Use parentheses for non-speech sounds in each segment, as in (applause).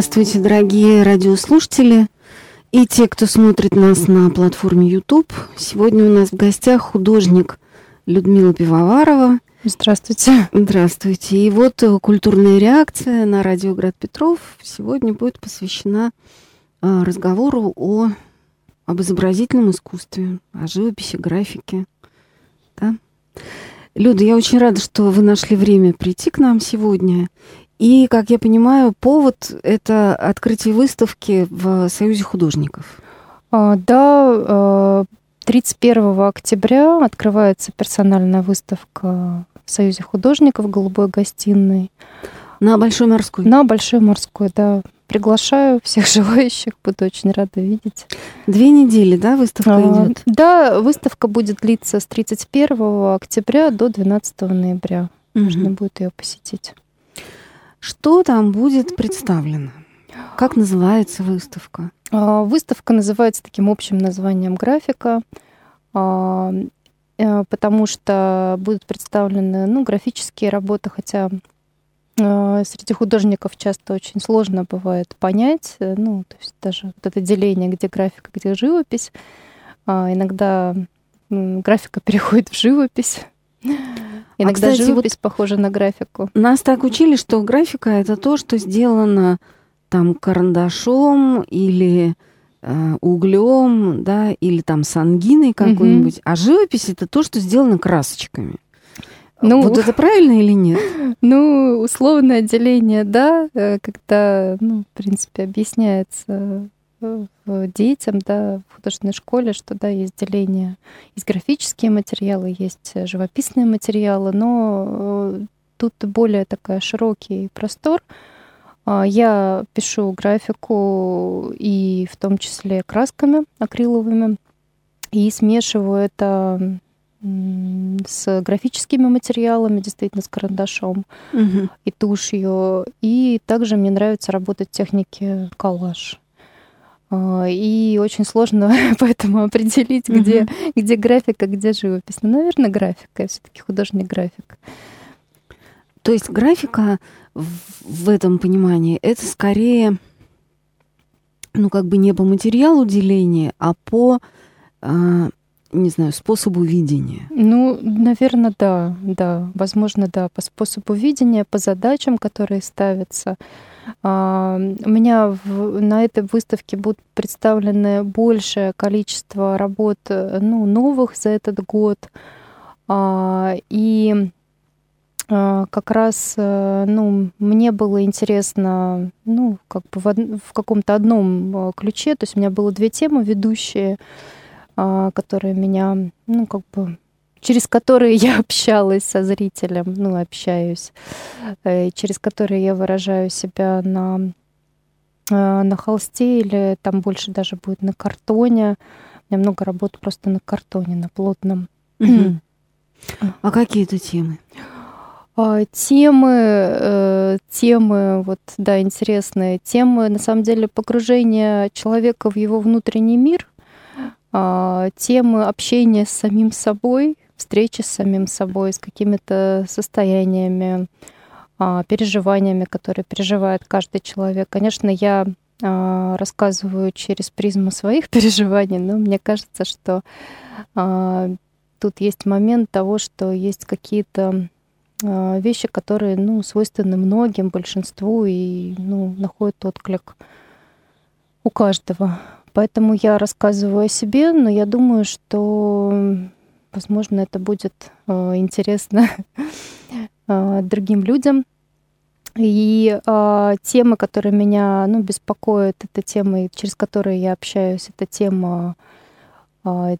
Здравствуйте, дорогие радиослушатели и те, кто смотрит нас на платформе YouTube. Сегодня у нас в гостях художник Людмила Пивоварова. Здравствуйте. Здравствуйте. И вот э, культурная реакция на радио Град Петров сегодня будет посвящена э, разговору о, об изобразительном искусстве, о живописи, графике. Да? Люда, я очень рада, что вы нашли время прийти к нам сегодня. И, как я понимаю, повод — это открытие выставки в Союзе художников. А, да, 31 а, октября открывается персональная выставка в Союзе художников в Голубой гостиной. На Большой морской? На Большой морской, да. Приглашаю всех (laughs) желающих, буду очень рада видеть. Две недели, да, выставка а, идет? Да, выставка будет длиться с 31 октября до 12 ноября. Угу. Можно будет ее посетить. Что там будет представлено? Как называется выставка? А, выставка называется таким общим названием графика, а, э, потому что будут представлены ну, графические работы, хотя а, среди художников часто очень сложно бывает понять, э, ну, то есть даже вот это деление, где графика, где живопись. Иногда графика (laughs) переходит в живопись. А, Иногда а, кстати, живопись вот похожа на графику. Нас так учили, что графика это то, что сделано там карандашом или э, углем, да, или там сангиной какой-нибудь. Угу. А живопись это то, что сделано красочками. Ну, вот это правильно или нет? (laughs) Ну, условное отделение, да, э, когда, ну, в принципе, объясняется детям, да, в художественной школе, что да, есть деление, есть графические материалы, есть живописные материалы, но э, тут более такая широкий простор. А, я пишу графику и в том числе красками акриловыми, и смешиваю это с графическими материалами, действительно с карандашом угу. и тушью. И также мне нравится работать в технике коллаж. А, и очень сложно (laughs) поэтому определить, где, mm-hmm. где графика, где живопись. Ну, наверное, графика, все-таки художник график. То есть графика в, этом понимании это скорее, ну, как бы не по материалу деления, а по, э, не знаю, способу видения. Ну, наверное, да, да. Возможно, да, по способу видения, по задачам, которые ставятся. А, у меня в, на этой выставке будут представлены большее количество работ ну, новых за этот год. А, и а, как раз ну, мне было интересно ну, как бы в, в каком-то одном ключе. То есть у меня было две темы ведущие, которые меня ну, как бы через которые я общалась со зрителем, ну, общаюсь, э, через которые я выражаю себя на, э, на холсте или там больше даже будет на картоне. У меня много работ просто на картоне, на плотном. (clears throat) А какие это темы? А, темы, э, темы, вот, да, интересные темы, на самом деле, погружение человека в его внутренний мир, а, темы общения с самим собой, встречи с самим собой, с какими-то состояниями, а, переживаниями, которые переживает каждый человек. Конечно, я а, рассказываю через призму своих (laughs) переживаний, но мне кажется, что а, тут есть момент того, что есть какие-то вещи, которые ну, свойственны многим, большинству и ну, находят отклик у каждого. Поэтому я рассказываю о себе, но я думаю, что Возможно, это будет э, интересно (laughs) э, другим людям. И э, темы, которые меня ну, беспокоят, это темы, через которые я общаюсь, это тема, э,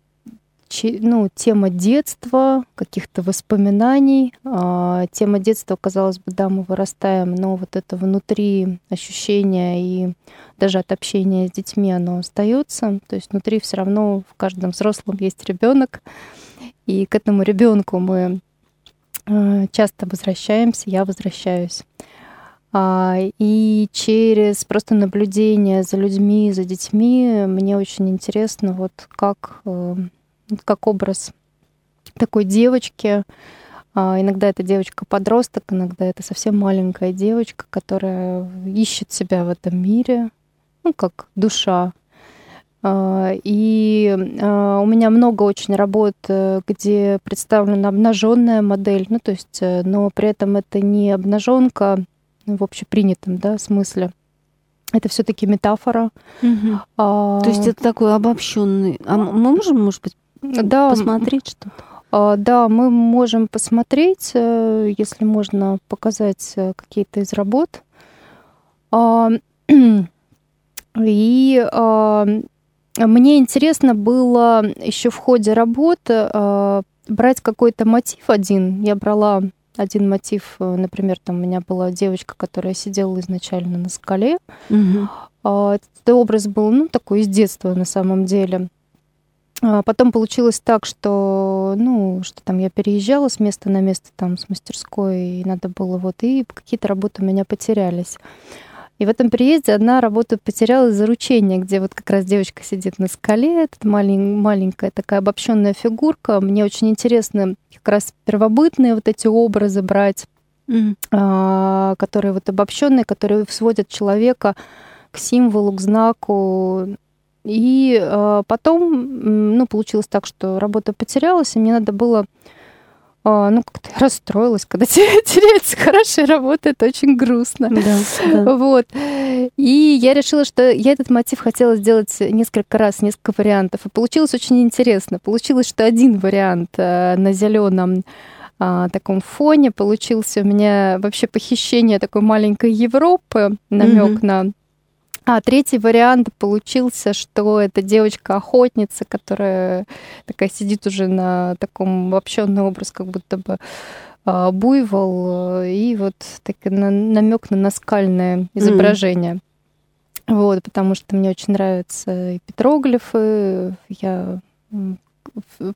че, ну, тема детства, каких-то воспоминаний. Э, тема детства, казалось бы, да, мы вырастаем, но вот это внутри ощущение и даже от общения с детьми оно остается. То есть внутри все равно в каждом взрослом есть ребенок. И к этому ребенку мы э, часто возвращаемся, я возвращаюсь. А, и через просто наблюдение за людьми, за детьми, мне очень интересно, вот как, э, как образ такой девочки А иногда это девочка-подросток, иногда это совсем маленькая девочка, которая ищет себя в этом мире, ну, как душа. А, и а, у меня много очень работ, э, где представлена обнаженная модель, ну, то есть, э, но при этом это не обнаженка в общепринятом да, смысле. Это все-таки метафора. Угу. А, то есть это такой обобщенный. А мы можем, может быть, да, посмотреть что-то? А, да, мы можем посмотреть, э, если можно показать какие-то из работ. (clears throat) И мне интересно было еще в ходе работы брать какой-то мотив один. Я брала один мотив, э, например, там у меня была девочка, которая сидела изначально на скале. Угу. Этот образ был, ну, такой из детства на самом деле. А потом получилось так, что, ну, что там я переезжала с места на место, там, с мастерской, и надо было вот, и какие-то работы у меня потерялись. И в этом переезде одна работа потерялась заручение, где вот как раз девочка сидит на скале, это малень, маленькая такая обобщенная фигурка. Мне очень интересно как раз первобытные вот эти образы брать, mm-hmm. а, которые вот обобщенные, которые сводят человека к символу, к знаку, и э, потом, ну, получилось так, что работа потерялась, и мне надо было, ну, как-то расстроилась, когда (laughs) теряется хорошая работа, это очень грустно. Да, да. Вот. И я решила, что я этот мотив хотела сделать несколько раз, несколько вариантов. И получилось очень интересно. Получилось, что один вариант э, на зеленом таком фоне получился у меня вообще похищение такой маленькой Европы, намек mm-hmm. на а третий вариант получился, что это девочка-охотница, которая такая сидит уже на таком обобщенный образ, как будто бы а, буйвол, и вот так, на, намек на наскальное изображение. Mm. Вот, потому что мне очень нравятся и петроглифы. Я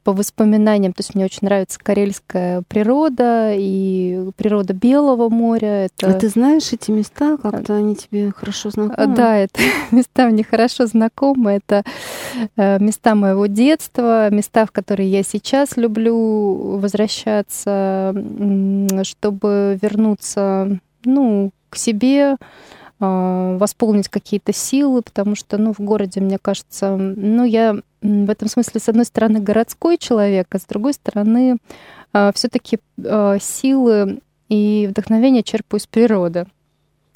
по воспоминаниям, то есть мне очень нравится карельская природа и природа Белого моря. Это... А ты знаешь эти места, как-то они тебе хорошо знакомы? Да, это (laughs) места мне хорошо знакомы. Это э, места моего детства, места, в которые я сейчас люблю возвращаться, чтобы вернуться, ну, к себе, а, восполнить какие-то силы, потому что, ну, в городе, мне кажется, ну, я в этом смысле, с одной стороны, городской человек, а с другой стороны, а, все-таки а, силы и вдохновение черпаю из природы.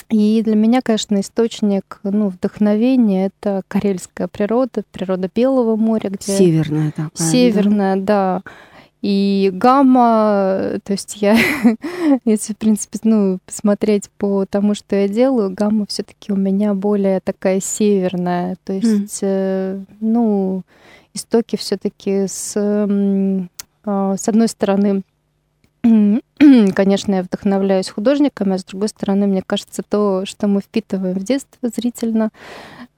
И для меня, конечно, источник ну, вдохновения — это карельская природа, природа Белого моря, где... Северная такая. Северная, да. да. И гамма, то есть я, (laughs) если, в принципе, ну, посмотреть по тому, что я делаю, гамма все таки у меня более такая северная. То есть, mm. ну, истоки все таки с, а, с одной стороны, (clears throat) конечно, я вдохновляюсь художниками, а с другой стороны, мне кажется, то, что мы впитываем в детство зрительно,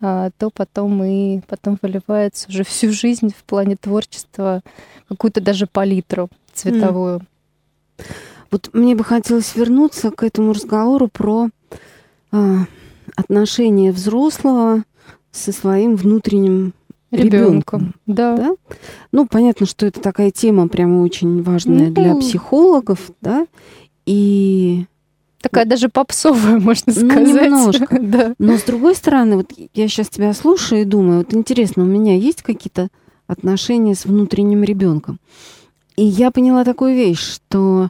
а, то потом и потом выливается уже всю жизнь в плане творчества, какую-то даже палитру цветовую. Mm. Вот мне бы хотелось вернуться к этому разговору про э, отношения взрослого со своим внутренним ребенком. Да. да. Ну, понятно, что это такая тема прямо очень важная ну, для психологов, да. И Такая даже попсовая, можно ну, сказать. Ну, немножко. (laughs) да. Но с другой стороны, вот я сейчас тебя слушаю и думаю, вот интересно, у меня есть какие-то отношения с внутренним ребенком? И я поняла такую вещь, что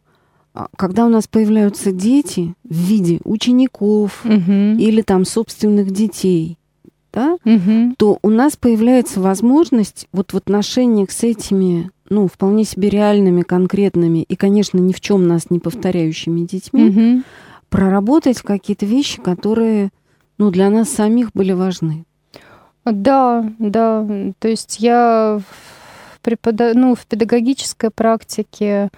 а, когда у нас появляются дети в виде учеников угу. или там собственных детей, да, угу. то у нас появляется возможность вот в отношениях с этими, ну, вполне себе реальными, конкретными и, конечно, ни в чем нас не повторяющими детьми, угу. проработать какие-то вещи, которые, ну, для нас самих были важны. Да, да. То есть я в, препод... ну, в педагогической практике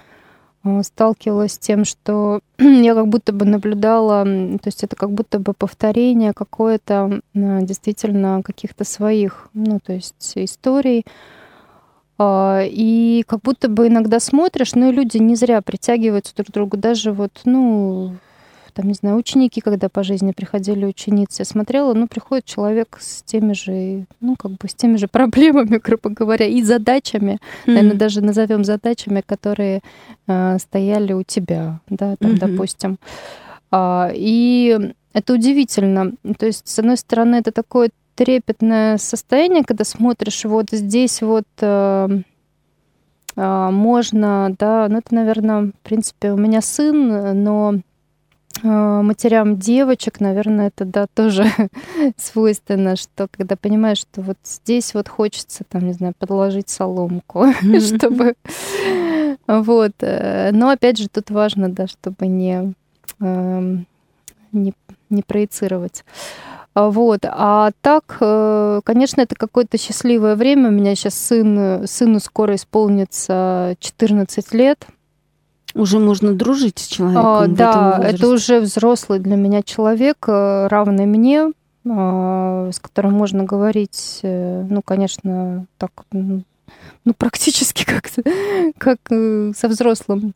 сталкивалась с тем, что (clears throat) я как будто бы наблюдала, то есть это как будто бы повторение какое-то действительно каких-то своих, ну, то есть историй. А, и как будто бы иногда смотришь, ну и люди не зря притягиваются друг к другу, даже вот, ну, там, не знаю, ученики, когда по жизни приходили ученицы, я смотрела, ну, приходит человек с теми же, ну, как бы с теми же (laughs) проблемами, грубо говоря, и задачами, mm-hmm. наверное, даже назовем задачами, которые э, стояли у тебя, да, там, mm-hmm. допустим. А, и это удивительно. То есть, с одной стороны, это такое трепетное состояние, когда смотришь, вот здесь вот э, э, можно, да, ну это, наверное, в принципе, у меня сын, но матерям девочек, наверное, это, да, тоже (laughs) свойственно, что когда понимаешь, что вот здесь вот хочется, там, не знаю, подложить соломку, (laughs) чтобы... Вот. Э, но, опять же, тут важно, да, чтобы не, эм, не, не проецировать. А, вот. А так, э, конечно, это какое-то счастливое время. У меня сейчас сын, сыну скоро исполнится 14 лет. Уже можно дружить с человеком. А, да, это уже взрослый для меня человек, э, равный мне, а, с которым можно говорить, э, ну, конечно, так, ну, практически (laughs) как, как со взрослым.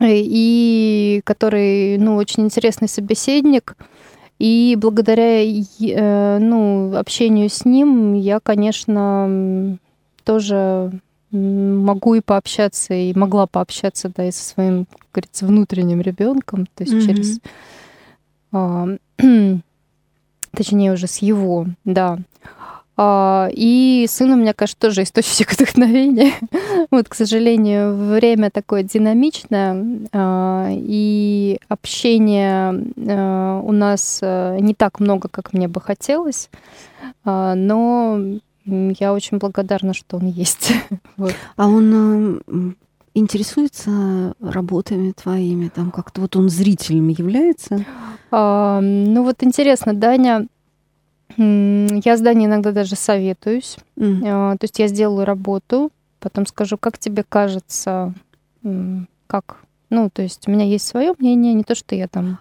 И который, ну, очень интересный собеседник. И благодаря э, ну, общению с ним я, конечно, тоже могу и пообщаться, и могла пообщаться, да, и со своим, как говорится, внутренним ребенком, то есть mm-hmm. через, а, (clears throat) точнее уже с его, да. А, и сын у меня, конечно, тоже источник (laughs) вдохновения. (laughs) вот, к сожалению, время такое динамичное, а, и общения а, у нас не так много, как мне бы хотелось, но я очень благодарна, что он есть. (laughs) вот. А он интересуется работами твоими, там как-то вот он зрителем является? А, ну вот интересно, Даня я с Даней иногда даже советуюсь. Mm. То есть я сделаю работу, потом скажу, как тебе кажется, как... Ну, то есть у меня есть свое мнение, не то, что я там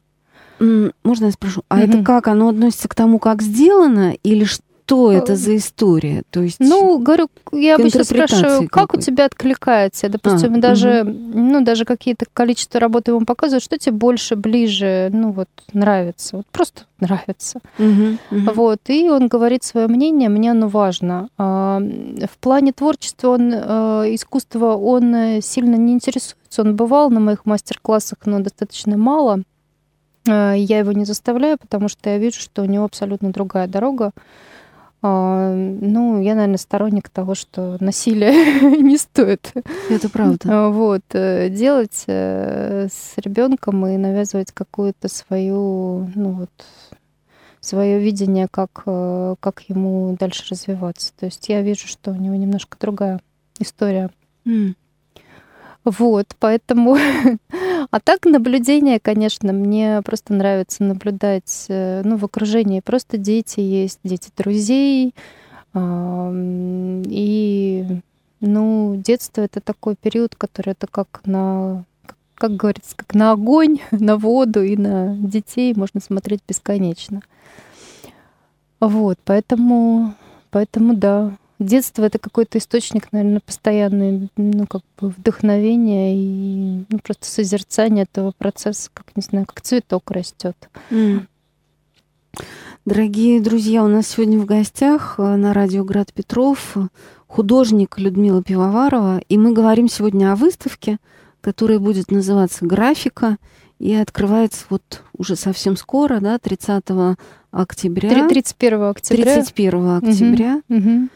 можно я спрошу, а mm-hmm. это как? Оно относится к тому, как сделано, или что? Что это за история? То есть ну, говорю, я обычно спрашиваю, как у тебя откликается? Допустим, а, даже, угу. ну, даже какие-то количество работы ему показывают, что тебе больше, ближе, ну, вот, нравится. Вот просто нравится. Угу, угу. Вот, и он говорит свое мнение, мне оно важно. А, в плане творчества он, а, искусства он сильно не интересуется. Он бывал на моих мастер-классах, но достаточно мало. А, я его не заставляю, потому что я вижу, что у него абсолютно другая дорога. А, ну, я, наверное, сторонник того, что насилие (laughs) не стоит. Это правда. А, вот. Э, делать э, с ребенком и навязывать какую-то свою, ну вот, свое видение, как, э, как ему дальше развиваться. То есть я вижу, что у него немножко другая история. Mm. Вот, поэтому... (laughs) а так наблюдение, конечно, мне просто нравится наблюдать, э, ну, в окружении просто дети есть, дети друзей, и, ну, детство — это такой период, который это как на как говорится, как на огонь, (laughs) на воду и на детей можно смотреть бесконечно. Вот, поэтому, поэтому да, детство это какой-то источник, наверное, постоянный, ну, как бы вдохновения и ну, просто созерцания этого процесса, как, не знаю, как цветок растет. Mm. Дорогие друзья, у нас сегодня в гостях э, на радио Град Петров художник Людмила Пивоварова, и мы говорим сегодня о выставке, которая будет называться «Графика», и открывается вот уже совсем скоро, да, 30 октября. 31 октября. 31 октября. Угу, угу.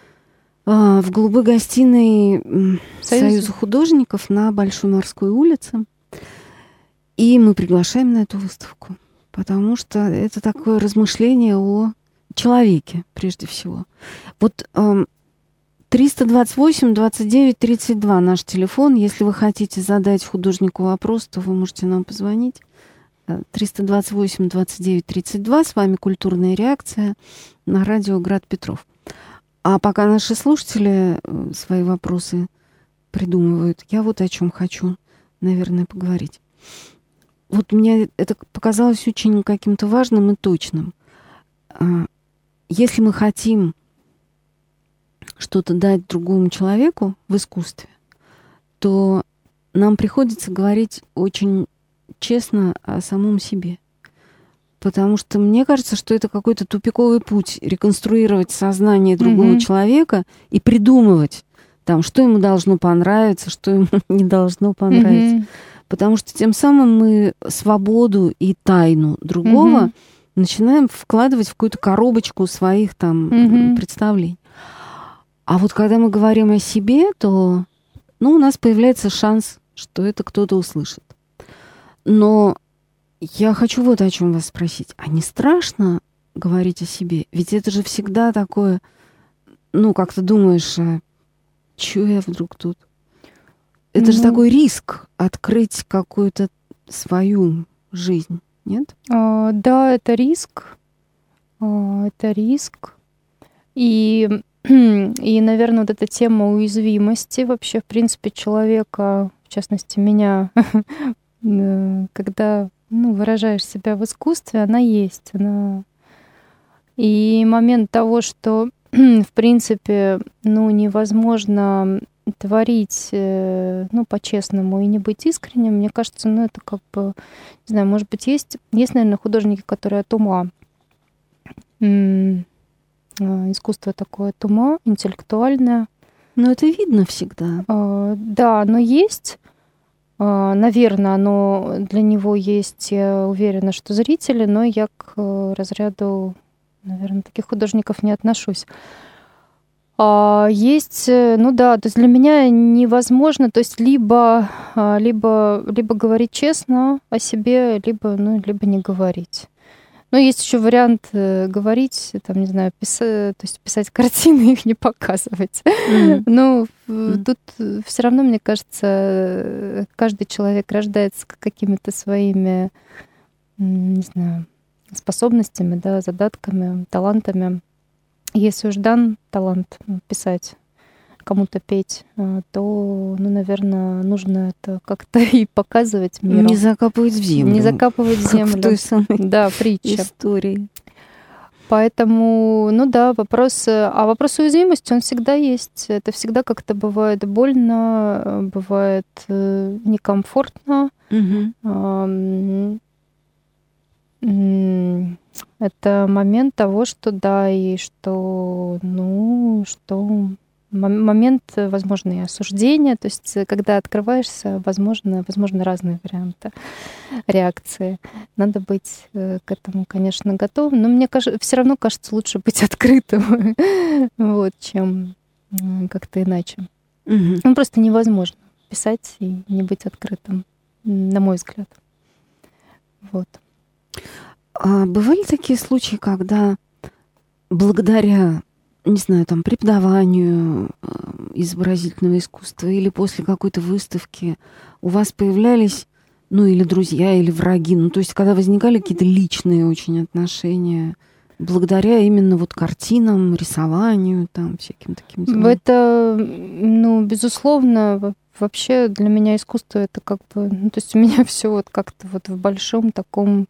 А, в голубой гостиной Союза. Союза художников на Большой морской улице. И мы приглашаем на эту выставку, потому что это такое размышление о человеке, прежде всего. Вот 328 29 32 наш телефон. Если вы хотите задать художнику вопрос, то вы можете нам позвонить. 328 29 32. С вами «Культурная реакция» на радио «Град Петров». А пока наши слушатели э, свои вопросы придумывают, я вот о чем хочу, наверное, поговорить. Вот мне это показалось очень каким-то важным и точным. А, если мы хотим что-то дать другому человеку в искусстве, то нам приходится говорить очень честно о самом себе – потому что мне кажется, что это какой-то тупиковый путь реконструировать сознание другого mm-hmm. человека и придумывать там, что ему должно понравиться, что ему (laughs) не должно понравиться. Mm-hmm. Потому что тем самым мы свободу и тайну другого mm-hmm. начинаем вкладывать в какую-то коробочку своих там mm-hmm. представлений. А вот когда мы говорим о себе, то ну, у нас появляется шанс, что это кто-то услышит. Но я хочу вот о чем вас спросить. А не страшно говорить о себе? Ведь это же всегда такое, ну, как ты думаешь, а чё я вдруг тут? Это ну, же такой риск открыть какую-то свою жизнь, нет? А, да, это риск. А, это риск. И, (clears throat) и, наверное, вот эта тема уязвимости вообще, в принципе, человека, в частности, меня, (laughs) э, когда ну, выражаешь себя в искусстве, она есть. Она... И момент того, что, (clears throat) в принципе, ну, невозможно творить, э, ну, по-честному и не быть искренним, мне кажется, ну, это как бы, не знаю, может быть, есть, есть, наверное, художники, которые от ума. А, искусство такое от ума, интеллектуальное. Но это видно всегда. А, да, но есть, наверное, оно для него есть, я уверена, что зрители, но я к э, разряду, наверное, таких художников не отношусь. А, есть, э, ну да, то есть для меня невозможно, то есть либо, а, либо, либо говорить честно о себе, либо, ну, либо не говорить. Но есть еще вариант э, говорить, там, не знаю, писать, то есть писать (laughs) картины, их не показывать. Mm-hmm. Но mm-hmm. тут все равно, мне кажется, каждый человек рождается какими-то своими, не знаю, способностями, да, задатками, талантами. Если уж дан талант писать, кому-то петь, э, то, ну, наверное, нужно это как-то (laughs) и показывать миру. Не закапывать в землю. Не закапывать в землю. Как в той самой (laughs) да, притча. истории. Поэтому, ну да, вопрос, а вопрос уязвимости, он всегда есть. Это всегда как-то бывает больно, бывает э, некомфортно. Угу. Это момент того, что да, и что, ну, что момент, возможно, и осуждения, то есть когда открываешься, возможно, возможно разные варианты реакции. Надо быть э, к этому, конечно, готовым, но мне кажется, все равно кажется лучше быть (laughs) открытым, вот, чем как-то иначе. Ну, просто невозможно писать и не быть открытым, на мой взгляд. Вот. А бывали такие случаи, когда благодаря, не знаю, там, преподаванию э, изобразительного искусства или после какой-то выставки у вас появлялись, ну, или друзья, или враги, ну, то есть когда возникали какие-то личные очень отношения, благодаря именно вот картинам, рисованию, там, всяким таким делам? Это, ну, безусловно, вообще для меня искусство это как бы, ну, то есть у меня (laughs) все вот как-то вот в большом таком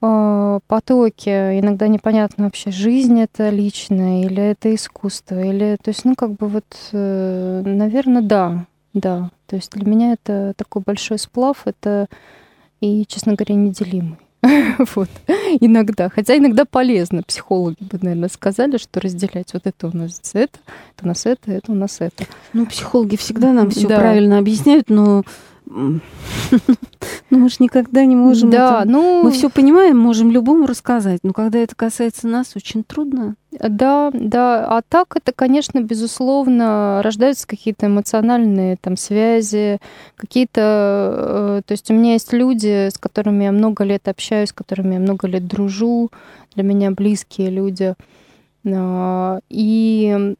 потоке. Иногда непонятно вообще, жизнь это личное или это искусство, или, то есть, ну, как бы вот, э, наверное, да, да. То есть для меня это такой большой сплав, это и, честно говоря, неделимый. (laughs) вот. Иногда. Хотя иногда полезно. Психологи бы, наверное, сказали, что разделять вот это у нас это, это у нас это, это у нас это. Ну, психологи всегда нам все правильно объясняют, но (laughs) ну, мы же никогда не можем. Да, это... ну. Мы все понимаем, можем любому рассказать. Но когда это касается нас, очень трудно. Да, да. А так это, конечно, безусловно, рождаются какие-то эмоциональные там связи, какие-то. Э, то есть у меня есть люди, с которыми я много лет общаюсь, с которыми я много лет дружу, для меня близкие люди. А, и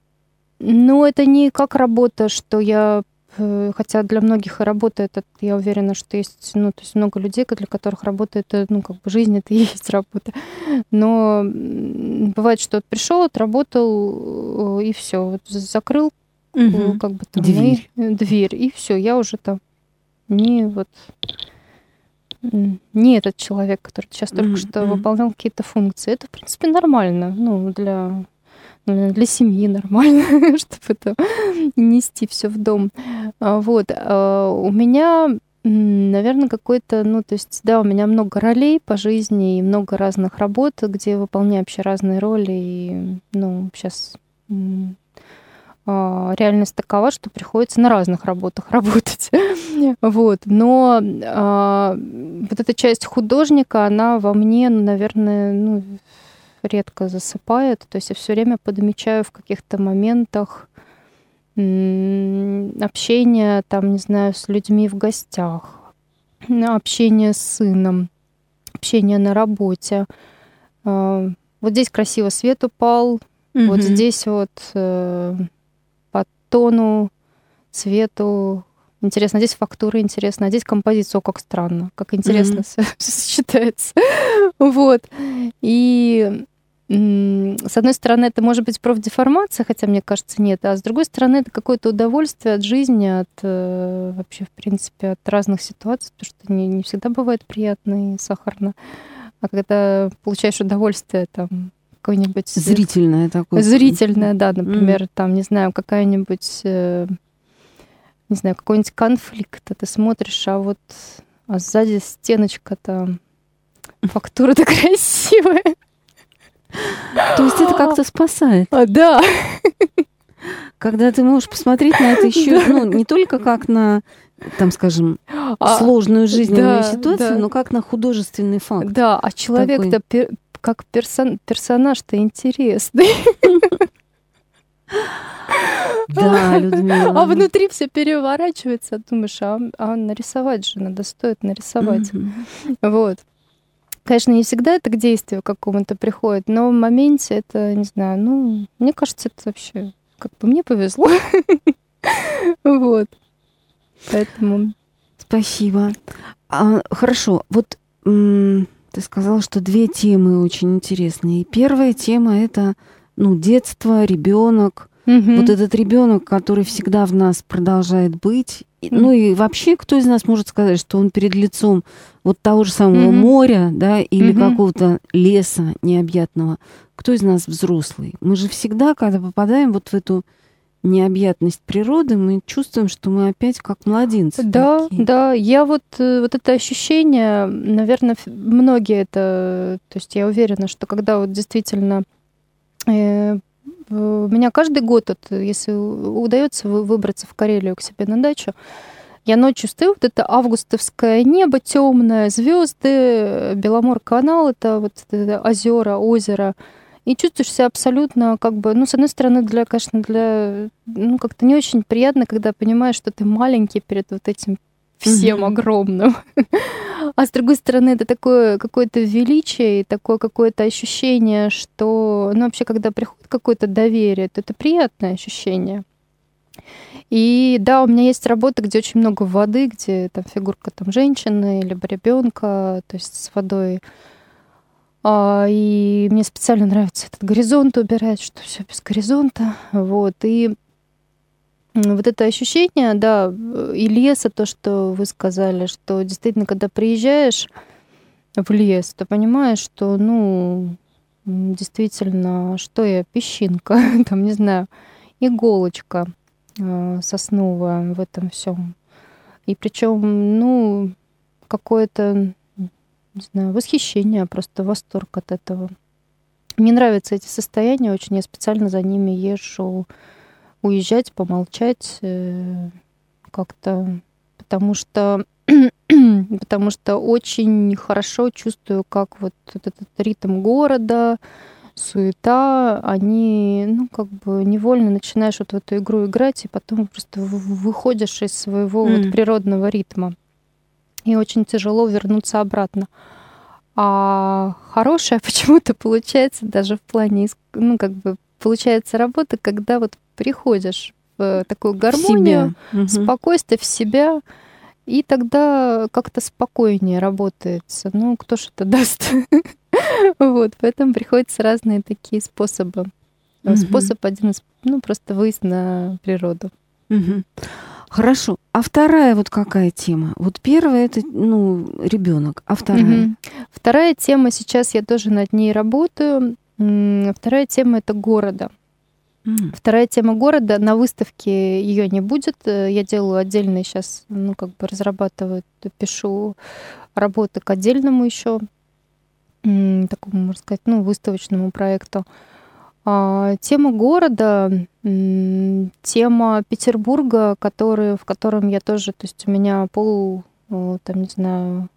ну, это не как работа, что я хотя для многих и работа это, я уверена, что есть, ну, то есть много людей, для которых работа это, ну, как бы жизнь это и есть работа. Но бывает, что пришел, отработал э, и все, вот закрыл, угу. как бы там дверь, и, дверь и все, я уже там не вот не этот человек, который сейчас только mm-hmm. что выполнял какие-то функции. Это, в принципе, нормально, ну, для для семьи нормально, (laughs) чтобы это нести все в дом. А, вот. А, у меня Наверное, какой-то, ну, то есть, да, у меня много ролей по жизни и много разных работ, где выполняю вообще разные роли. И, ну, сейчас а, реальность такова, что приходится на разных работах (laughs) работать. вот. Но а, вот эта часть художника, она во мне, ну, наверное, ну, редко засыпает. То есть я все время подмечаю в каких-то моментах общение, там, не знаю, с людьми в гостях, общение с сыном, общение на работе. А, вот здесь красиво свет упал, mm-hmm. вот здесь вот э, тону, цвету. Интересно, здесь фактура интересна, а здесь композиция, о, как странно, как интересно mm-hmm. (laughs) сочетается. вот. И с одной стороны, это может быть профдеформация, хотя мне кажется, нет, а с другой стороны, это какое-то удовольствие от жизни, от э, вообще, в принципе, от разных ситуаций, потому что не, не всегда бывает приятно и сахарно. А когда получаешь удовольствие там какое-нибудь... Зрительное такое. Зрительное, да, например, mm. там, не знаю, какая-нибудь, э, не знаю, какой-нибудь конфликт, а ты смотришь, а вот а сзади стеночка там, фактура-то (laughs) красивая. То есть это как-то спасает. А, да. Когда ты можешь посмотреть на это еще, ну, не только как на там, скажем, а, сложную жизненную да, ситуацию, да. но как на художественный факт. Да, а человек-то как персон, персонаж-то интересный. Да, Людмила. А внутри все переворачивается, думаешь, а, а нарисовать же надо, стоит нарисовать. Вот. Конечно, не всегда это к действию какому-то приходит, но в моменте это, не знаю, ну, мне кажется, это вообще как бы мне повезло. (laughs) Вот. Поэтому... Спасибо. А, хорошо, вот ты сказала, что две темы очень интересные. первая тема это ну, детство, ребенок. Угу. Вот этот ребенок, который всегда в нас продолжает быть. Ну и вообще, кто из нас может сказать, что он перед лицом вот того же самого угу. моря, да, или угу. какого-то леса необъятного, кто из нас взрослый? Мы же всегда, когда попадаем вот в эту необъятность природы, мы чувствуем, что мы опять как младенцы. Да, такие. да. Я вот, э, вот это ощущение, наверное, многие это... То есть я уверена, что когда вот действительно э, меня каждый год, вот, если удается выбраться в Карелию к себе на дачу, я ночью стою, вот это августовское небо темное, звезды, Беломор канал, это вот это озера, озеро, и чувствуешь себя абсолютно как бы, ну, с одной стороны, для, конечно, для, ну, как-то не очень приятно, когда понимаешь, что ты маленький перед вот этим всем mm-hmm. огромным. (laughs) А с другой стороны, это такое какое-то величие такое какое-то ощущение, что, ну, вообще, когда приходит какое-то доверие, то это приятное ощущение. И да, у меня есть работа, где очень много воды, где там фигурка там женщины либо ребенка, то есть с водой а, и мне специально нравится этот горизонт убирать, что все без горизонта. Вот. И вот это ощущение, да, и леса, то, что вы сказали, что действительно, когда приезжаешь в лес, то понимаешь, что, ну, действительно, что я, песчинка, (laughs) там, не знаю, иголочка э, сосновая в этом всем. И причем, ну, какое-то не знаю, восхищение, просто восторг от этого. Мне нравятся эти состояния очень. Я специально за ними езжу уезжать, помолчать э, как-то, потому что (clears throat) потому что очень хорошо чувствую, как вот этот ритм города, суета, они, ну, как бы невольно начинаешь вот в эту игру играть, и потом просто выходишь из своего mm. вот природного ритма и очень тяжело вернуться обратно. А хорошая (laughs) почему-то получается даже в плане, ну, как бы получается работа, когда вот приходишь в такую гармонию, в спокойствие в себя, и тогда как-то спокойнее работается. Ну, кто ж это даст? (laughs) вот, поэтому приходится разные такие способы. Способ один из, ну, просто выезд на природу. Хорошо. А вторая вот какая тема? Вот первая это ну ребенок, а вторая? Угу. Вторая тема сейчас я тоже над ней работаю. Вторая тема это города. Mm. Вторая тема города. На выставке ее не будет. Я делаю отдельный сейчас, ну, как бы разрабатываю, пишу работы к отдельному еще такому, можно сказать, ну, выставочному проекту. А, тема города, тема Петербурга, который, в котором я тоже, то есть у меня пол, там, не знаю,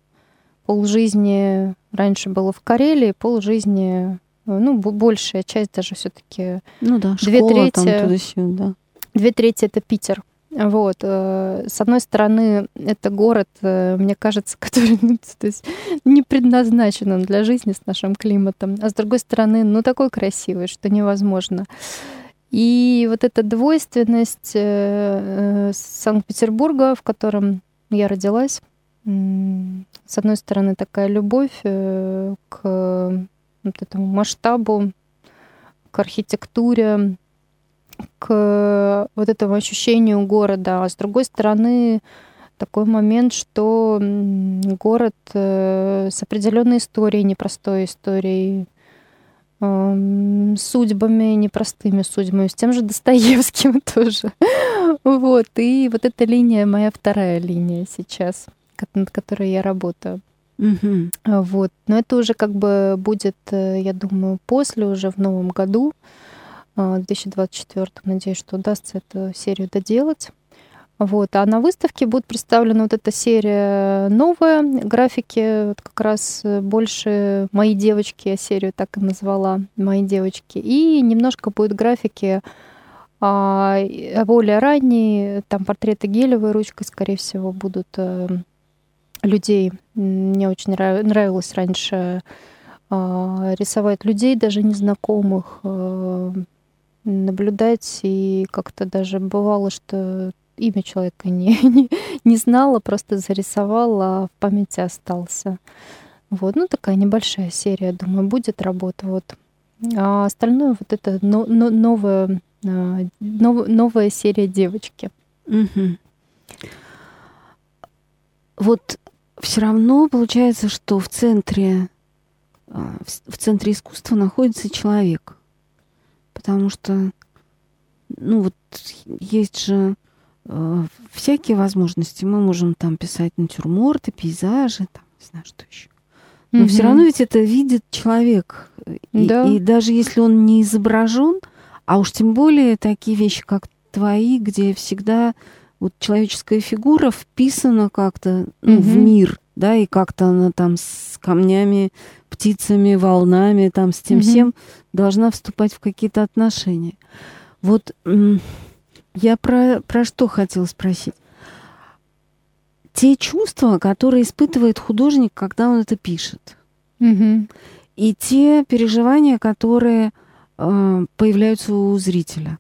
пол жизни раньше было в Карелии, пол жизни, ну, большая часть даже все таки Ну да, две школа, трети, там туда-сюда. Две трети — это Питер. Вот. Э, с одной стороны, это город, э, мне кажется, (laughs) который ну, то есть, не предназначен он для жизни с нашим климатом. А с другой стороны, ну такой красивый, что невозможно. И вот эта двойственность э, Санкт-Петербурга, в котором я родилась, с одной стороны, такая любовь к вот этому масштабу, к архитектуре, к вот этому ощущению города. А с другой стороны, такой момент, что город э, с определенной историей, непростой историей, эм, судьбами, непростыми судьбами, с тем же Достоевским (laughs) тоже. Вот. И вот эта линия моя вторая линия сейчас, над которой я работаю. Угу. Вот. Но это уже как бы будет, э, я думаю, после, уже в новом году. 2024. Надеюсь, что удастся эту серию доделать. Вот. А на выставке будет представлена вот эта серия новая, графики вот как раз больше «Мои девочки», я серию так и назвала «Мои девочки». И немножко будет графики а, более ранние, там портреты гелевой ручкой, скорее всего, будут э, людей. Мне очень нравилось раньше а, рисовать людей, даже незнакомых, э, наблюдать, и как-то даже бывало, что имя человека не, (laughs) не, не знала, просто зарисовала, а в памяти остался. Вот, ну такая небольшая серия, думаю, будет работа. Вот. А остальное вот это но, но, новая, а, нов, новая серия девочки. Угу. Вот все равно получается, что в центре, а, в центре искусства находится человек потому что, ну вот, есть же э, всякие возможности. Мы можем там писать натюрморты, пейзажи, там, не знаю, что еще. Но mm все равно ведь это видит человек. И, да. и даже если он не изображен, а уж тем более такие вещи, как твои, где всегда вот человеческая фигура вписана как-то ну, mm в мир, да, и как-то она там с камнями, птицами, волнами, там с тем mm всем должна вступать в какие-то отношения. Вот я про, про что хотела спросить. Те чувства, которые испытывает художник, когда он это пишет, mm и те переживания, которые э, появляются у зрителя,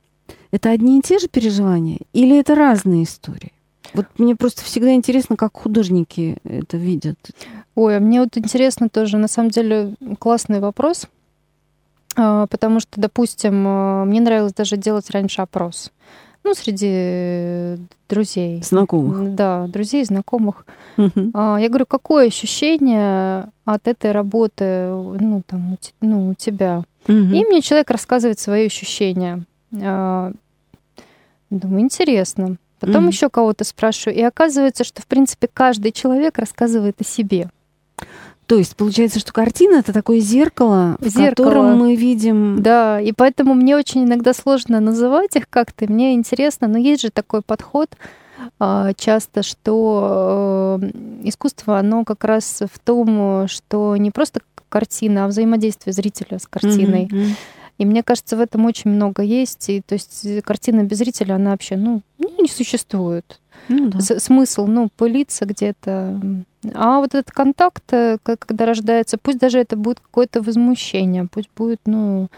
это одни и те же переживания или это разные истории? Вот мне просто всегда интересно, как художники это видят. Ой, а мне вот интересно тоже, на самом деле, классный вопрос, а, потому что, допустим, а, мне нравилось даже делать раньше опрос. Ну, среди друзей. Знакомых. Да, друзей, знакомых. Угу. Я говорю, какое ощущение от этой работы ну, там, ну, у тебя? Угу. И мне человек рассказывает свои ощущения. Думаю, интересно. Потом mm-hmm. еще кого-то спрашиваю, и оказывается, что в принципе каждый человек рассказывает о себе. То есть получается, что картина это такое зеркало, зеркало, в котором мы видим. Да, и поэтому мне очень иногда сложно называть их как-то. Мне интересно, но есть же такой подход а, часто, что э, искусство, оно как раз в том, что не просто картина, а взаимодействие зрителя с картиной. Mm-hmm. И мне кажется, в этом очень много есть. И то есть картина без зрителя, она вообще, ну, не существует. Ну, да. Смысл, ну, пылиться где-то. А вот этот контакт, э, когда рождается, пусть даже это будет какое-то возмущение, пусть будет, ну,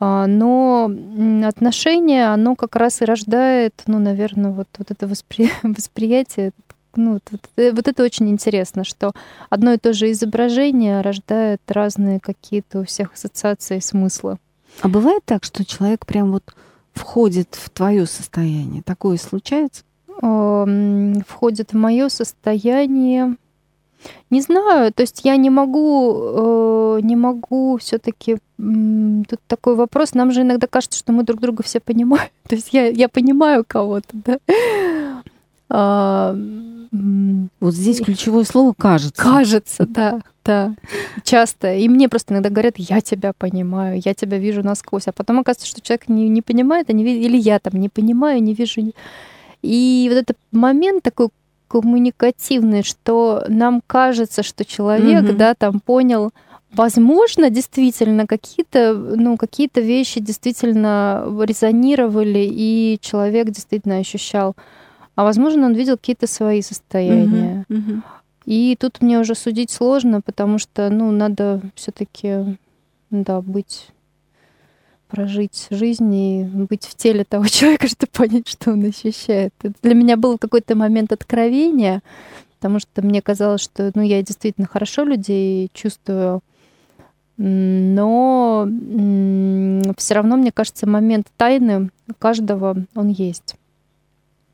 а, но отношение, оно как раз и рождает, ну, наверное, вот, вот это воспри... (laughs) восприятие, ну, вот, вот, э, вот это очень интересно, что одно и то же изображение рождает разные какие-то у всех ассоциации смысла. А бывает так, что человек прям вот входит в твое состояние? Такое случается? Входит в мое состояние. Не знаю, то есть я не могу, э, не могу все-таки тут такой вопрос. Нам же иногда кажется, что мы друг друга все понимаем. (laughs) То есть я, я понимаю кого-то, да. А, вот здесь ключевое слово кажется. Кажется, да, да. Часто. И мне просто иногда говорят, я тебя понимаю, я тебя вижу насквозь. А потом оказывается, что человек не, не понимает, а не или я там не понимаю, не вижу. И вот этот момент такой коммуникативный, что нам кажется, что человек, mm-hmm. да, там понял, возможно, действительно какие-то, ну, какие-то вещи действительно резонировали, и человек действительно ощущал. А возможно, он видел какие-то свои состояния. Mm-hmm. Mm-hmm. И тут мне уже судить сложно, потому что, ну, надо все-таки, да, быть прожить жизнь и быть в теле того (laughs) человека, чтобы понять, что он ощущает. Это для меня был какой-то момент откровения, потому что мне казалось, что ну, я действительно хорошо людей чувствую, но все равно, мне кажется, момент тайны каждого он есть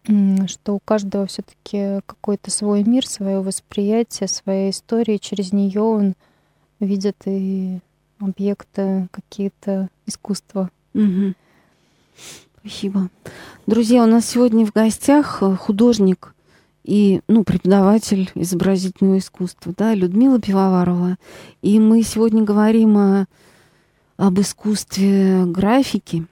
что у каждого все-таки какой-то свой мир, свое восприятие, своя история, через нее он видит и объекты какие-то искусства. Угу. Спасибо. Друзья, у нас сегодня в гостях э, художник и ну, преподаватель изобразительного искусства, да, Людмила Пивоварова. И мы сегодня говорим о, об искусстве графики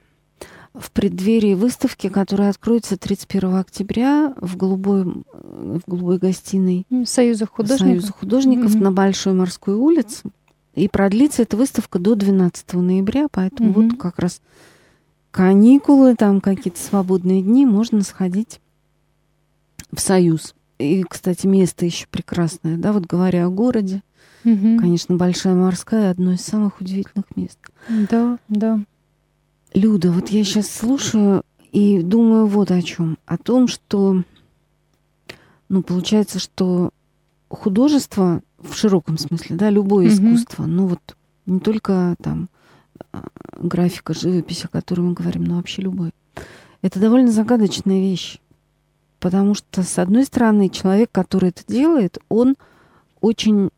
в преддверии выставки, которая откроется 31 октября в голубой, в голубой гостиной Союза художников, Союза художников mm-hmm. на Большой морской улице. И продлится эта выставка до 12 ноября, поэтому угу. вот как раз каникулы, там какие-то свободные дни, можно сходить в Союз. И, кстати, место еще прекрасное, да, вот говоря о городе, угу. конечно, Большая морская одно из самых удивительных мест. Да, да. Люда, вот я сейчас слушаю и думаю вот о чем. О том, что, ну, получается, что художество в широком смысле, да, любое mm-hmm. искусство, ну вот не только там а, графика, живопись, о которой мы говорим, но вообще любое. Это довольно загадочная вещь, потому что, с одной стороны, человек, который это делает, он очень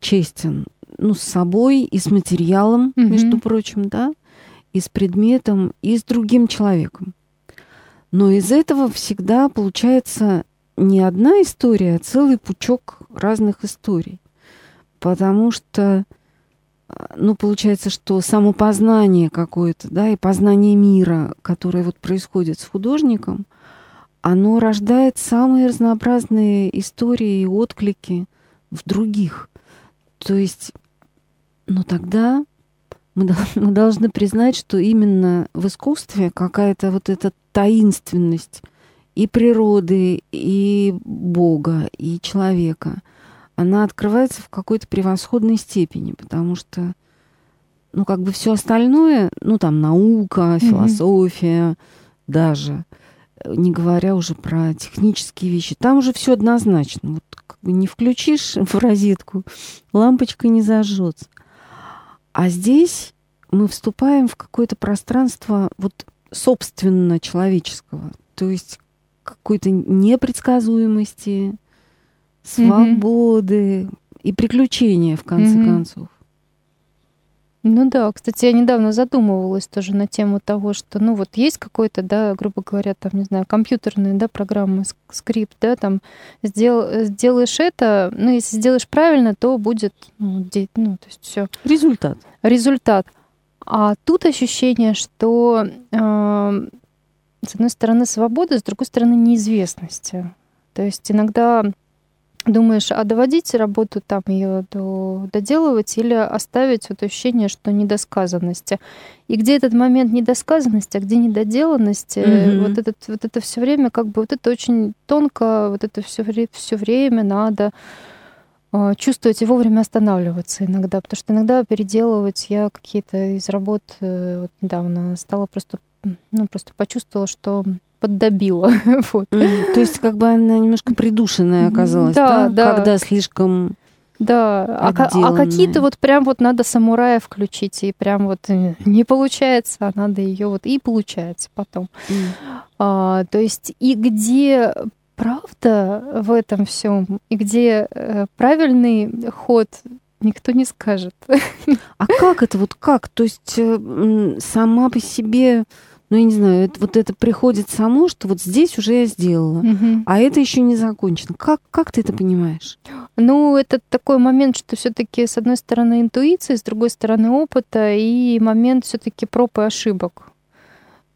честен, ну, с собой и с материалом, mm-hmm. между прочим, да, и с предметом, и с другим человеком. Но из этого всегда получается не одна история, а целый пучок разных историй. Потому что, ну, получается, что самопознание какое-то, да, и познание мира, которое вот происходит с художником, оно рождает самые разнообразные истории и отклики в других. То есть, ну тогда мы, (laughs) мы должны признать, что именно в искусстве какая-то вот эта таинственность и природы, и Бога, и человека, она открывается в какой-то превосходной степени, потому что, ну, как бы все остальное, ну, там, наука, философия mm-hmm. даже, не говоря уже про технические вещи, там уже все однозначно. Вот как бы не включишь в розетку, лампочка не зажжется. А здесь мы вступаем в какое-то пространство вот собственно человеческого. То есть какой-то непредсказуемости, свободы mm-hmm. и приключения, в конце mm-hmm. концов. Ну да, кстати, я недавно задумывалась тоже на тему того, что, ну вот есть какой-то, да, грубо говоря, там, не знаю, компьютерная, да, программа, скрипт, да, там, сдел, сделаешь это, ну, если сделаешь правильно, то будет, ну, ну то есть все. Результат. Результат. А тут ощущение, что э, с одной стороны, свобода, с другой стороны, неизвестности. То есть иногда думаешь, а доводить работу там ее до, доделывать или оставить вот ощущение, что недосказанности. И где этот момент недосказанности, а где недоделанности, mm-hmm. вот, этот, вот это все время, как бы вот это очень тонко, вот это все, все время надо а, чувствовать и вовремя останавливаться иногда, потому что иногда переделывать я какие-то из работ э, вот недавно стала просто ну, просто почувствовала, что поддобила. (laughs) вот. То есть как бы она немножко придушенная оказалась, да, да? да. когда слишком да, а, а какие-то вот прям вот надо самурая включить, и прям вот э, не получается, а надо ее вот и получается потом. Mm. А, то есть и где правда в этом всем, и где э, правильный ход никто не скажет. А как это вот как? То есть э, сама по себе, ну я не знаю, это, вот это приходит само, что вот здесь уже я сделала, угу. а это еще не закончено. Как, как ты это понимаешь? Ну, это такой момент, что все-таки с одной стороны интуиция, с другой стороны опыта, и момент все-таки проб и ошибок.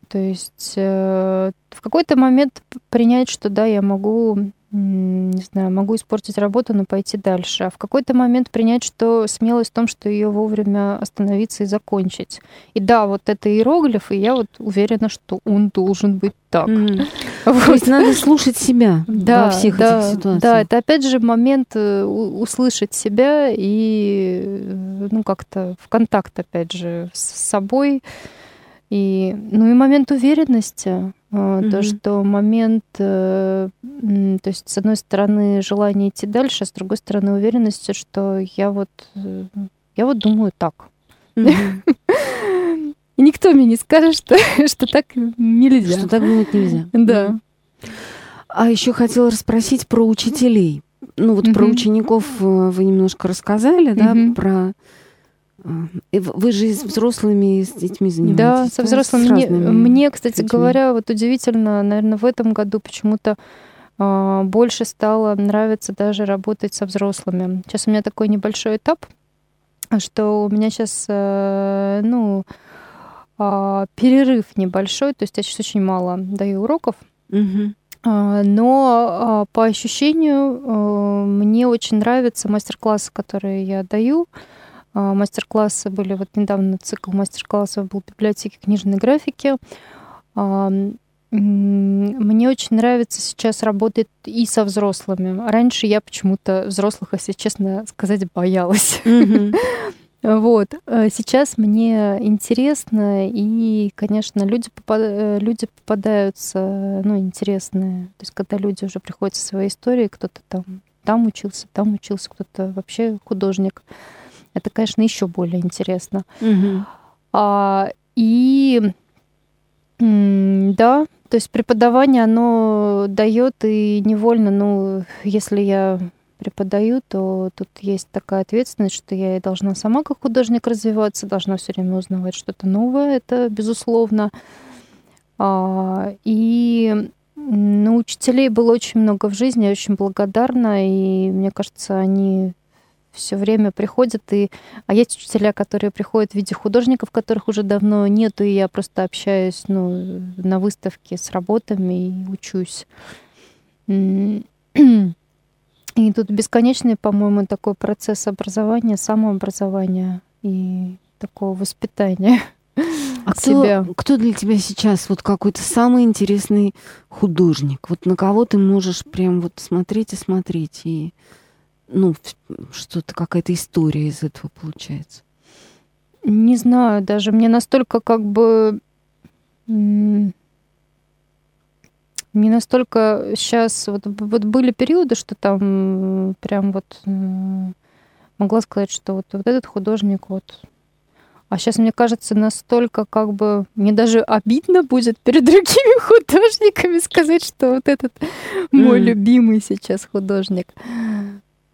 То есть э, в какой-то момент принять, что да, я могу не знаю, могу испортить работу, но пойти дальше. А в какой-то момент принять, что смелость в том, что ее вовремя остановиться и закончить. И да, вот это иероглиф, и я вот уверена, что он должен быть так. Mm. (laughs) Вот. То есть надо слушать себя (laughs) да, во всех да, этих ситуациях. Да, это опять же момент э, услышать себя и э, ну как-то в контакт опять же с собой. И, ну и момент уверенности, mm-hmm. то, что момент, э, то есть, с одной стороны, желание идти дальше, а с другой стороны, уверенности, что я вот, э, я вот думаю так. Mm-hmm. (laughs) И никто мне не скажет, что, (laughs) что так нельзя. Что так думать нельзя. (laughs) Да. А еще хотела расспросить про учителей. Ну вот mm-hmm. про учеников вы немножко рассказали, да, про вы же с взрослыми и с детьми занимаетесь? Да, со взрослыми. С мне, мне, кстати детьми. говоря, вот удивительно, наверное, в этом году почему-то э, больше стало нравиться даже работать со взрослыми. Сейчас у меня такой небольшой этап, что у меня сейчас, э, ну, э, перерыв небольшой, то есть я сейчас очень мало даю уроков. Угу. Но по ощущению мне очень нравятся мастер-классы, которые я даю. А, мастер-классы были, вот недавно цикл мастер-классов был в библиотеке книжной графики. А, мне очень нравится сейчас работать и со взрослыми. Раньше я почему-то взрослых, если честно сказать, боялась. (laughs) Вот. А сейчас мне интересно, и, конечно, люди, попад... Э, люди попадаются, ну, интересные. То есть, когда люди уже приходят со своей историей, кто-то там, там учился, там учился, кто-то вообще художник это, конечно, еще более интересно. Угу. А, и да, то есть преподавание, оно дает и невольно, ну, если я преподаю, то тут есть такая ответственность, что я должна сама как художник развиваться, должна все время узнавать что-то новое, это безусловно. А, и ну, учителей было очень много в жизни, я очень благодарна, и мне кажется, они все время приходят, и... а есть учителя, которые приходят в виде художников, которых уже давно нету, и я просто общаюсь ну, на выставке с работами и учусь. (clears throat) И тут бесконечный, по-моему, такой процесс образования, самообразования и такого воспитания. (laughs) А кто, себя. кто для тебя сейчас вот какой-то самый интересный художник? Вот на кого ты можешь прям вот смотреть и смотреть и ну, что-то, какая-то история из этого получается? Не знаю, даже мне настолько как бы не настолько сейчас вот, вот были периоды, что там прям вот могла сказать, что вот, вот этот художник вот а сейчас, мне кажется, настолько как бы... Мне даже обидно будет перед другими (laughs) художниками сказать, что вот этот мой mm. любимый сейчас художник.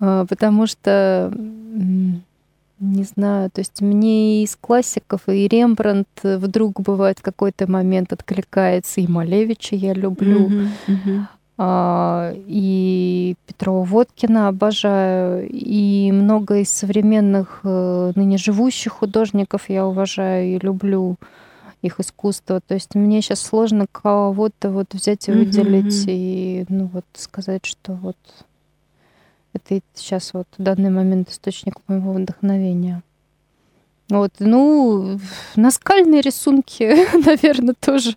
А, потому что не знаю, то есть мне из классиков и Рембрандт вдруг бывает какой-то момент откликается, и Малевича я люблю, mm-hmm, mm-hmm. А, и Петрова Водкина обожаю, и много из современных э, ныне живущих художников я уважаю и люблю их искусство. То есть мне сейчас сложно кого-то вот взять и выделить mm-hmm. и ну вот сказать, что вот это сейчас вот в данный момент источник моего вдохновения. Вот, ну, наскальные рисунки, (laughs) наверное, тоже.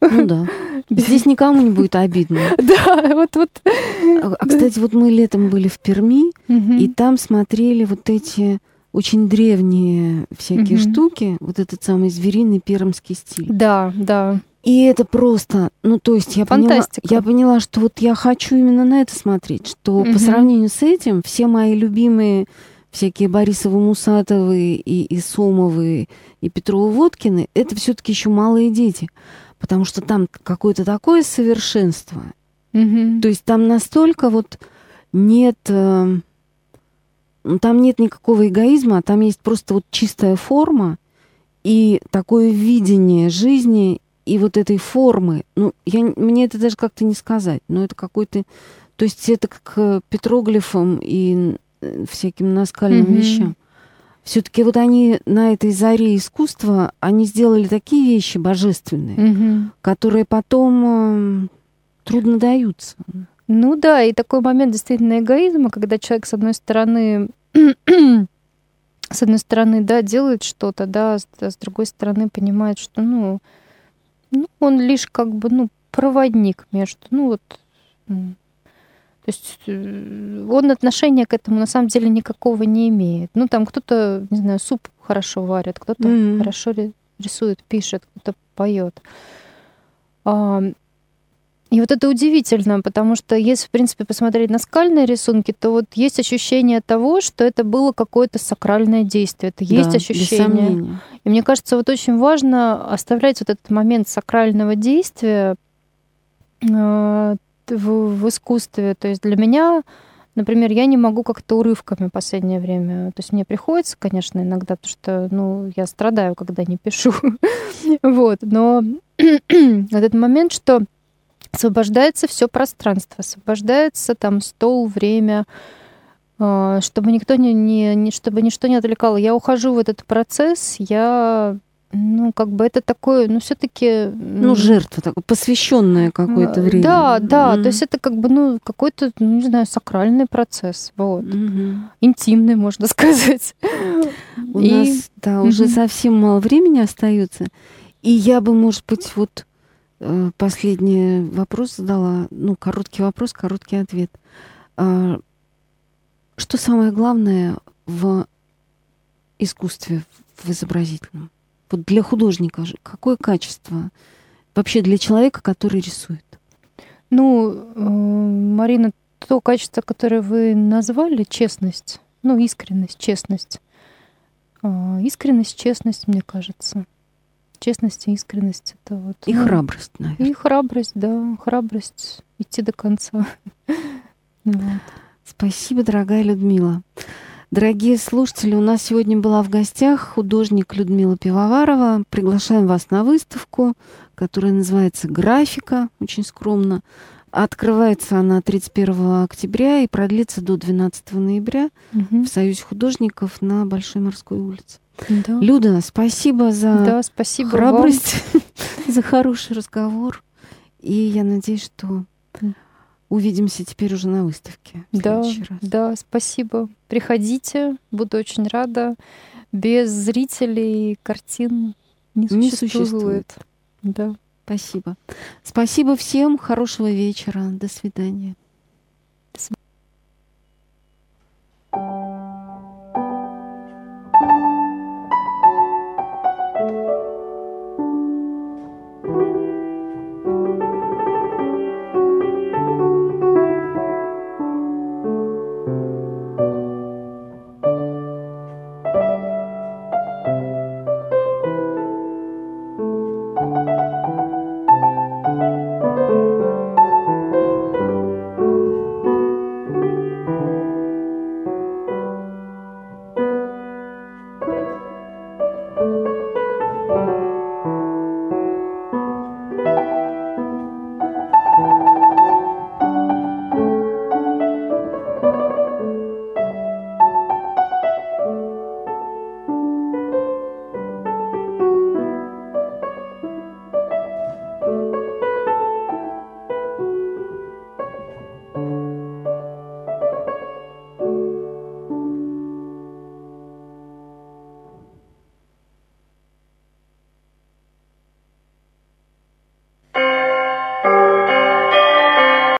Ну да. Здесь никому не будет обидно. (laughs) Да, вот вот. А, а кстати, вот мы летом были в Перми, и там смотрели вот эти очень древние всякие штуки, вот этот самый звериный пермский стиль. Да, да. И это просто, ну то есть я поняла, я поняла, что вот я хочу именно на это смотреть, что угу. по сравнению с этим все мои любимые всякие Борисовы Мусатовы и, и Сомовы и Петровы Водкины, это все-таки еще малые дети, потому что там какое-то такое совершенство. Угу. То есть там настолько вот нет... Э, ну, там нет никакого эгоизма, там есть просто вот чистая форма и такое видение жизни и вот этой формы. Ну, я, мне это даже как-то не сказать, но это какой-то... То есть это к петроглифам и всяким наскальным mm-hmm. вещам. Все-таки вот они на этой заре искусства, они сделали такие вещи божественные, mm-hmm. которые потом э, трудно даются. Ну да, и такой момент действительно эгоизма, когда человек, с одной стороны, (clears throat) с одной стороны, да, делает что-то, да, а с другой стороны понимает, что, ну, ну, он лишь как бы, ну, проводник между, ну, вот, то есть э, он отношения к этому на самом деле никакого не имеет. Ну, там кто-то, не знаю, суп хорошо варит, кто-то mm-hmm. хорошо рисует, пишет, кто-то поет. И вот это удивительно, потому что если, в принципе, посмотреть на скальные рисунки, то вот есть ощущение того, что это было какое-то сакральное действие. Это да, есть ощущение. И мне кажется, вот очень важно оставлять вот этот момент сакрального действия э, в, в искусстве. То есть для меня, например, я не могу как-то урывками в последнее время. То есть мне приходится, конечно, иногда, потому что, ну, я страдаю, когда не пишу. (laughs) вот, но (clears throat) этот момент, что освобождается все пространство, освобождается там стол, время, а, чтобы никто не, не, чтобы ничто не отвлекало. Я ухожу в этот процесс, я ну, как бы это такое, ну, все-таки... Ну, жертва такое, посвященное какое-то время. Да, да, mm-hmm. то есть это как бы, ну, какой-то, ну, не знаю, сакральный процесс, вот. Mm-hmm. Интимный, можно (laughs) сказать. У И... нас, да, mm-hmm. уже совсем мало времени остается. И я бы, может быть, вот Э, последний вопрос задала. Ну, короткий вопрос, короткий ответ. А, что самое главное в искусстве, в изобразительном? Вот для художника какое качество вообще для человека, который рисует? Ну, э, Марина, то качество, которое вы назвали, честность, ну, искренность, честность. А, искренность, честность, мне кажется честность и искренность это вот. И ну, храбрость, наверное. И храбрость, да, храбрость идти до конца. (laughs) вот. Спасибо, дорогая Людмила. Дорогие слушатели, у нас сегодня была в гостях художник Людмила Пивоварова. Приглашаем вас на выставку, которая называется «Графика», очень скромно. Открывается она 31 октября и продлится до 12 ноября угу. в Союзе художников на Большой морской улице. Да. Люда, спасибо за да, спасибо храбрость, (laughs) за хороший разговор. И я надеюсь, что увидимся теперь уже на выставке. Да, раз. да, спасибо. Приходите, буду очень рада. Без зрителей картин не существует. Не существует. Да. Спасибо. Спасибо всем. Хорошего вечера. До свидания.